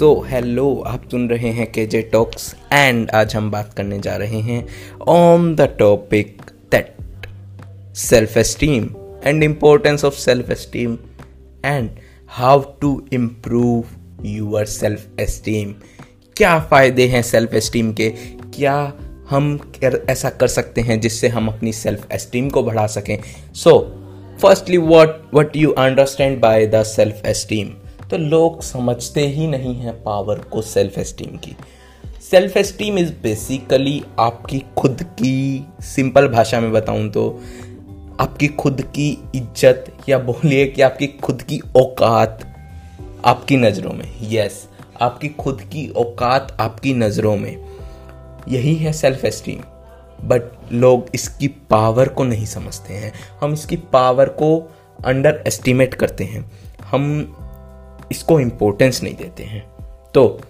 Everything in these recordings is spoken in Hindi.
सो हेलो आप सुन रहे हैं के जे टॉक्स एंड आज हम बात करने जा रहे हैं on the topic that self esteem and importance of self esteem and how to improve your self esteem क्या फ़ायदे हैं सेल्फ एस्टीम के? क्या हम कर, ऐसा कर सकते हैं जिससे हम अपनी सेल्फ एस्टीम को बढ़ा सकें? So firstly what what you understand by the self esteem तो लोग समझते ही नहीं हैं पावर को सेल्फ एस्टीम की। सेल्फ एस्टीम इज़ बेसिकली आपकी खुद की सिंपल भाषा में बताऊँ तो आपकी खुद की इज़्ज़त या बोलिए कि आपकी खुद की औकात आपकी नज़रों में। यस आपकी खुद की औकात आपकी नज़रों में। यही है सेल्फ एस्टीम बट लोग इसकी पावर को नहीं समझते हैं। हम इसकी पावर को अंडर एस्टिमेट करते हैं। हम इसको इम्पोर्टेंस नहीं देते हैं। तो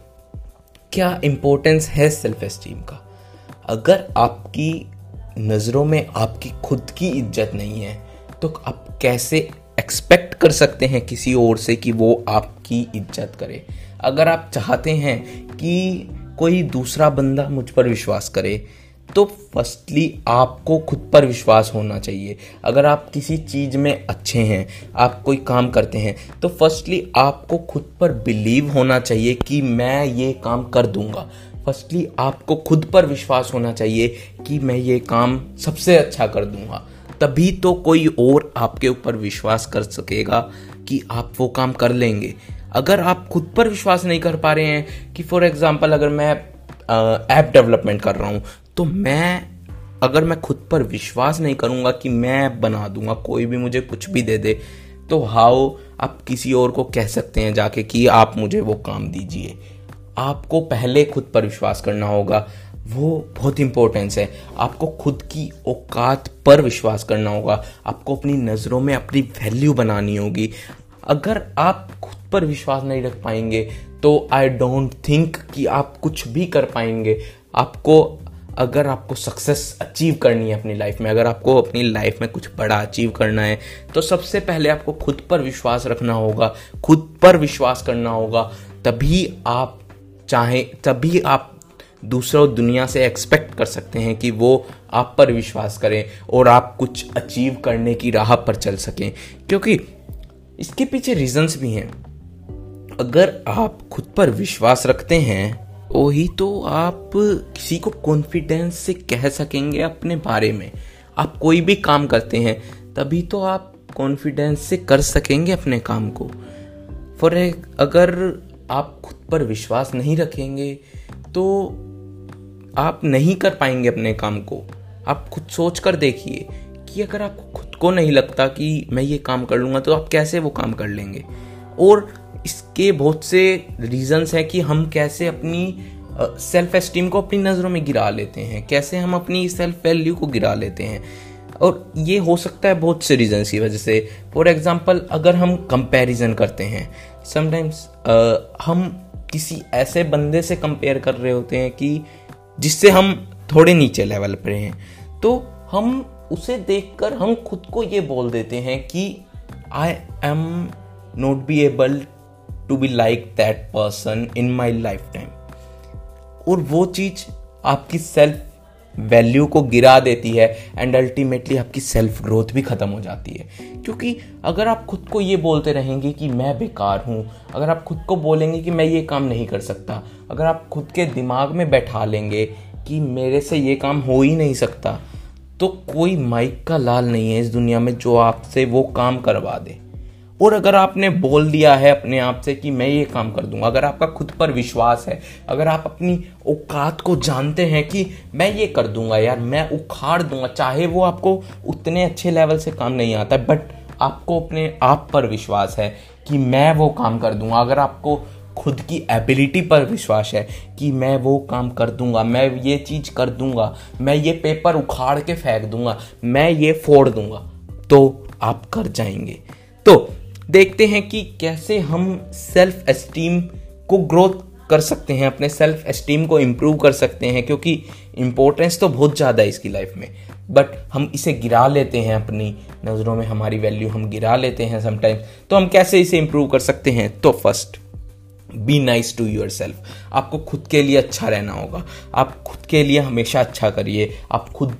क्या इम्पोर्टेंस है सेल्फ एस्टीम का? अगर आपकी नज़रों में आपकी खुद की इज़्ज़त नहीं है तो आप कैसे एक्सपेक्ट कर सकते हैं किसी और से कि वो आपकी इज़्ज़त करे? अगर आप चाहते हैं कि कोई दूसरा बंदा मुझ पर विश्वास करे तो फर्स्टली आपको खुद पर विश्वास होना चाहिए। अगर आप किसी चीज़ में अच्छे हैं, आप कोई काम करते हैं तो फर्स्टली आपको खुद पर बिलीव होना चाहिए कि मैं ये काम कर दूँगा। फर्स्टली आपको खुद पर विश्वास होना चाहिए कि मैं ये काम सबसे अच्छा कर दूँगा। तभी तो कोई और आपके ऊपर विश्वास कर सकेगा कि आप वो काम कर लेंगे। अगर आप खुद पर विश्वास नहीं कर पा रहे हैं कि फॉर एग्ज़ाम्पल अगर मैं ऐप डेवलपमेंट कर रहा हूँ तो मैं, अगर मैं खुद पर विश्वास नहीं करूँगा कि मैं बना दूँगा, कोई भी मुझे कुछ भी दे दे तो हाउ आप किसी और को कह सकते हैं जाके कि आप मुझे वो काम दीजिए। आपको पहले खुद पर विश्वास करना होगा। वो बहुत इंपॉर्टेंस है। आपको खुद की औकात पर विश्वास करना होगा। आपको अपनी नज़रों में अपनी वैल्यू बनानी होगी। अगर आप खुद पर विश्वास नहीं रख पाएँगे तो आई डोंट थिंक कि आप कुछ भी कर पाएँगे। आपको अगर आपको सक्सेस अचीव करनी है अपनी लाइफ में, अगर आपको अपनी लाइफ में कुछ बड़ा अचीव करना है तो सबसे पहले आपको खुद पर विश्वास रखना होगा, खुद पर विश्वास करना होगा। तभी आप चाहें, तभी आप दूसरों दुनिया से एक्सपेक्ट कर सकते हैं कि वो आप पर विश्वास करें और आप कुछ अचीव करने की राह पर चल सकें। क्योंकि इसके पीछे रीजंस भी हैं। अगर आप खुद पर विश्वास रखते हैं वही तो आप किसी को कॉन्फिडेंस से कह सकेंगे अपने बारे में। आप कोई भी काम करते हैं, तभी तो आप कॉन्फिडेंस से कर सकेंगे अपने काम को। फॉर अगर आप खुद पर विश्वास नहीं रखेंगे तो आप नहीं कर पाएँगे अपने काम को। आप खुद सोच कर देखिए कि अगर आपको खुद को नहीं लगता कि मैं ये काम कर लूँगा तो आप कैसे वो काम कर लेंगे? और इसके बहुत से रीजंस हैं कि हम कैसे अपनी सेल्फ एस्टीम को अपनी नज़रों में गिरा लेते हैं, कैसे हम अपनी सेल्फ वैल्यू को गिरा लेते हैं। और ये हो सकता है बहुत से रीजंस की वजह से। फॉर एग्जांपल अगर हम कंपैरिजन करते हैं समटाइम्स हम किसी ऐसे बंदे से कंपेयर कर रहे होते हैं कि जिससे हम थोड़े नीचे लेवल पर हैं तो हम उसे देखकर हम खुद को ये बोल देते हैं कि I am not be able to be like that person in my life time और वो चीज़ आपकी सेल्फ वैल्यू को गिरा देती है एंड अल्टीमेटली आपकी सेल्फ ग्रोथ भी खत्म हो जाती है। क्योंकि अगर आप खुद को ये बोलते रहेंगे कि मैं बेकार हूँ, अगर आप खुद को बोलेंगे कि मैं ये काम नहीं कर सकता, अगर आप खुद के दिमाग में बैठा लेंगे कि मेरे से ये काम हो ही नहीं सकता तो कोई माइक का लाल नहीं है इस दुनिया में जो आपसे वो काम करवा दे। और अगर आपने बोल दिया है अपने आप से कि मैं ये काम कर दूँगा, अगर आपका खुद पर विश्वास है, अगर आप अपनी औकात को जानते हैं कि मैं ये कर दूँगा यार, मैं उखाड़ दूँगा, चाहे वो आपको उतने अच्छे लेवल से काम नहीं आता है बट आपको अपने आप पर विश्वास है कि मैं वो काम कर दूँगा। अगर आपको खुद की एबिलिटी पर विश्वास है कि मैं वो काम कर दूँगा, मैं ये चीज़ कर दूँगा, मैं ये पेपर उखाड़ के फेंक दूँगा, मैं ये फोड़ दूँगा तो आप कर जाएँगे। तो देखते हैं कि कैसे हम सेल्फ एस्टीम को ग्रोथ कर सकते हैं, अपने सेल्फ एस्टीम को इम्प्रूव कर सकते हैं, क्योंकि इम्पोर्टेंस तो बहुत ज़्यादा है इसकी लाइफ में। बट हम इसे गिरा लेते हैं अपनी नज़रों में, हमारी वैल्यू हम गिरा लेते हैं समटाइम्स तो हम कैसे इसे इम्प्रूव कर सकते हैं? तो first be nice to your self आपको खुद के लिए अच्छा रहना होगा। आप खुद के लिए हमेशा अच्छा करिए। आप खुद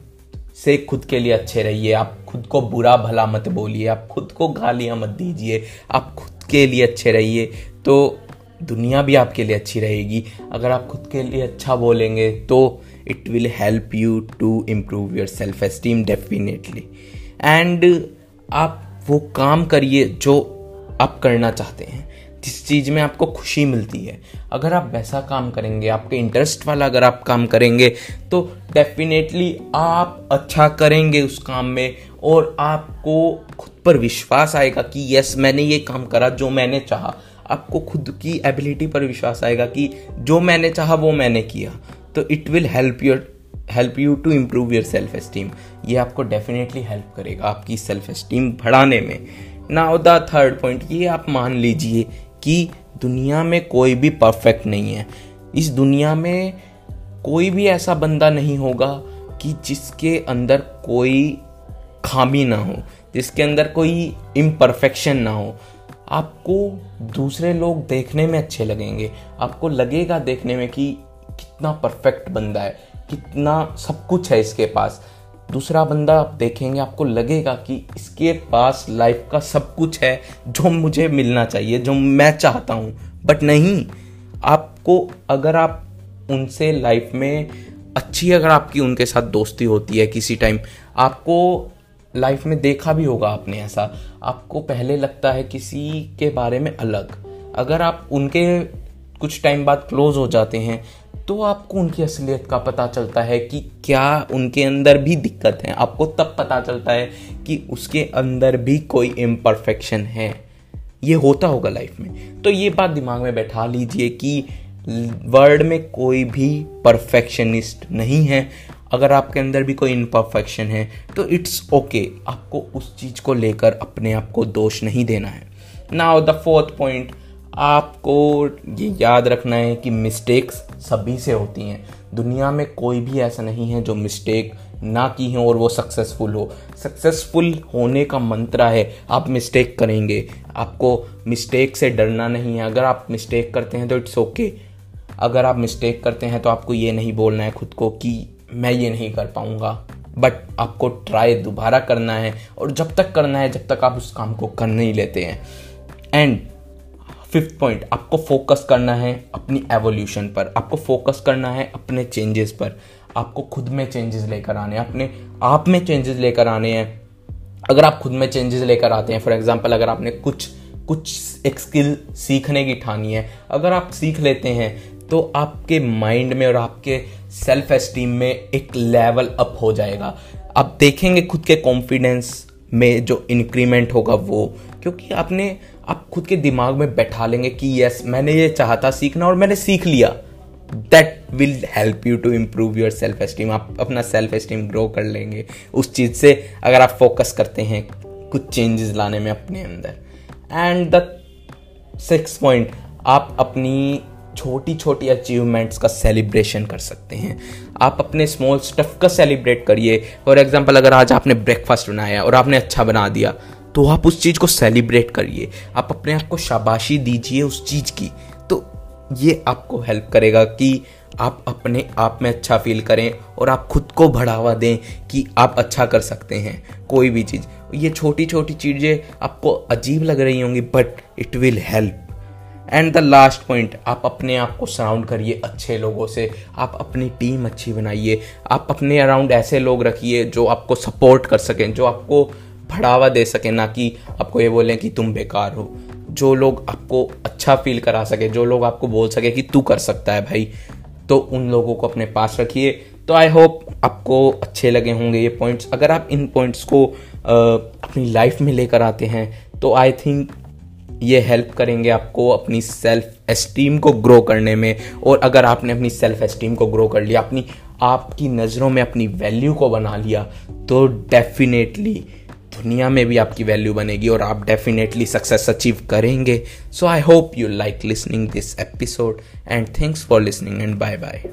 से खुद के लिए अच्छे रहिए। आप खुद को बुरा भला मत बोलिए। आप खुद को गालियाँ मत दीजिए। आप खुद के लिए अच्छे रहिए। तो दुनिया भी आपके लिए अच्छी रहेगी। अगर आप खुद के लिए अच्छा बोलेंगे तो it will help you to improve your self esteem definitely and आप वो काम करिए जो आप करना चाहते हैं। जिस चीज़ में आपको खुशी मिलती है। अगर आप वैसा काम करेंगे, आपके इंटरेस्ट वाला अगर आप काम करेंगे तो डेफिनेटली आप अच्छा करेंगे उस काम में और आपको खुद पर विश्वास आएगा कि यस मैंने ये काम करा जो मैंने चाहा। आपको खुद की एबिलिटी पर विश्वास आएगा कि जो मैंने चाहा, वो मैंने किया। तो it will help your help you to improve your self esteem ये आपको डेफिनेटली हेल्प करेगा आपकी सेल्फ एस्टीम बढ़ाने में। नाउ द थर्ड पॉइंट ये आप मान लीजिए कि दुनिया में कोई भी परफेक्ट नहीं है। इस दुनिया में कोई भी ऐसा बंदा नहीं होगा कि जिसके अंदर कोई खामी ना हो, जिसके अंदर कोई इम्परफेक्शन ना हो। आपको दूसरे लोग देखने में अच्छे लगेंगे। आपको लगेगा देखने में कि कितना परफेक्ट बंदा है, कितना सब कुछ है इसके पास। दूसरा बंदा आप देखेंगे, आपको लगेगा कि इसके पास लाइफ का सब कुछ है जो मुझे मिलना चाहिए, जो मैं चाहता हूँ। बट नहीं, आपको अगर आप उनसे लाइफ में अच्छी अगर आपकी उनके साथ दोस्ती होती है किसी टाइम आपको लाइफ में देखा भी होगा आपने ऐसा। आपको पहले लगता है किसी के बारे में अलग। अगर आप उनके कुछ टाइम बाद क्लोज हो जाते हैं तो आपको उनकी असलियत का पता चलता है कि क्या उनके अंदर भी दिक्कत है। आपको तब पता चलता है कि उसके अंदर भी कोई इम्परफेक्शन है। ये होता होगा लाइफ में। तो ये बात दिमाग में बैठा लीजिए कि वर्ल्ड में कोई भी परफेक्शनिस्ट नहीं है। अगर आपके अंदर भी कोई इम्परफेक्शन है तो इट्स ओके okay. आपको उस चीज़ को लेकर अपने आप को दोष नहीं देना है। नाउ द फोर्थ पॉइंट आपको ये याद रखना है कि मिस्टेक्स सभी से होती हैं। दुनिया में कोई भी ऐसा नहीं है जो मिस्टेक ना की हो और वो सक्सेसफुल हो। सक्सेसफुल होने का मंत्र है, आप मिस्टेक करेंगे। आपको मिस्टेक से डरना नहीं है। अगर आप मिस्टेक करते हैं तो इट्स ओके okay. अगर आप मिस्टेक करते हैं तो आपको ये नहीं बोलना है खुद को कि मैं ये नहीं कर पाऊँगा। बट आपको ट्राई दोबारा करना है और जब तक करना है, जब तक आप उस काम को कर नहीं लेते हैं। एंड फिफ्थ पॉइंट आपको फोकस करना है अपनी एवोल्यूशन पर, आपको फोकस करना है अपने चेंजेस पर। आपको खुद में चेंजेस लेकर आने हैं, अपने आप में चेंजेस लेकर आने हैं। अगर आप खुद में चेंजेस लेकर आते हैं फॉर एग्ज़ाम्पल अगर आपने कुछ कुछ एक स्किल सीखने की ठानी है, अगर आप सीख लेते हैं तो आपके माइंड में और आपके सेल्फ एस्टीम में एक लेवल अप हो जाएगा। आप देखेंगे खुद के कॉन्फिडेंस में जो इंक्रीमेंट होगा वो, क्योंकि आपने आप खुद के दिमाग में बैठा लेंगे कि यस मैंने ये चाहता सीखना और मैंने सीख लिया। That will help you to improve your self esteem आप अपना सेल्फ एस्टीम ग्रो कर लेंगे। उस चीज़ से अगर आप फोकस करते हैं, कुछ चेंजेस लाने में अपने अंदर। एंड द सिक्स पॉइंट आप अपनी छोटी छोटी अचीवमेंट्स का सेलिब्रेशन कर सकते हैं। आप अपने स्मॉल स्टफ़ का सेलिब्रेट करिए। फॉर एग्ज़ाम्पल अगर आज आपने ब्रेकफास्ट बनाया और आपने अच्छा बना दिया तो आप उस चीज़ को सेलिब्रेट करिए। आप अपने आप को शाबाशी दीजिए उस चीज़ की। तो ये आपको हेल्प करेगा कि आप अपने आप में अच्छा फील करें और आप खुद को बढ़ावा दें कि आप अच्छा कर सकते हैं, कोई भी चीज़। ये छोटी छोटी चीज़ें आपको अजीब लग रही होंगी but it will help and the last point आप अपने आप को सराउंड करिए अच्छे लोगों से। आप अपनी टीम अच्छी बनाइए। आप अपने अराउंड ऐसे लोग रखिए जो आपको सपोर्ट कर सकें, जो आपको बढ़ावा दे सकें ना कि आपको ये बोलें कि तुम बेकार हो। जो लोग आपको अच्छा फील करा सके जो लोग आपको बोल सके कि तू कर सकता है भाई तो उन लोगों को अपने पास रखिए। तो आई होप आपको अच्छे लगे होंगे ये पॉइंट्स अगर आप इन पॉइंट्स को आ, अपनी लाइफ में लेकर आते हैं तो आई थिंक ये हेल्प करेंगे आपको अपनी सेल्फ एस्टीम को ग्रो करने में। और अगर आपने अपनी सेल्फ एस्टीम को ग्रो कर लिया अपनी आपकी नज़रों में अपनी वैल्यू को बना लिया तो डेफिनेटली दुनिया में भी आपकी वैल्यू बनेगी और आप डेफिनेटली सक्सेस अचीव करेंगे। So I hope you like listening this episode and thanks for listening and bye bye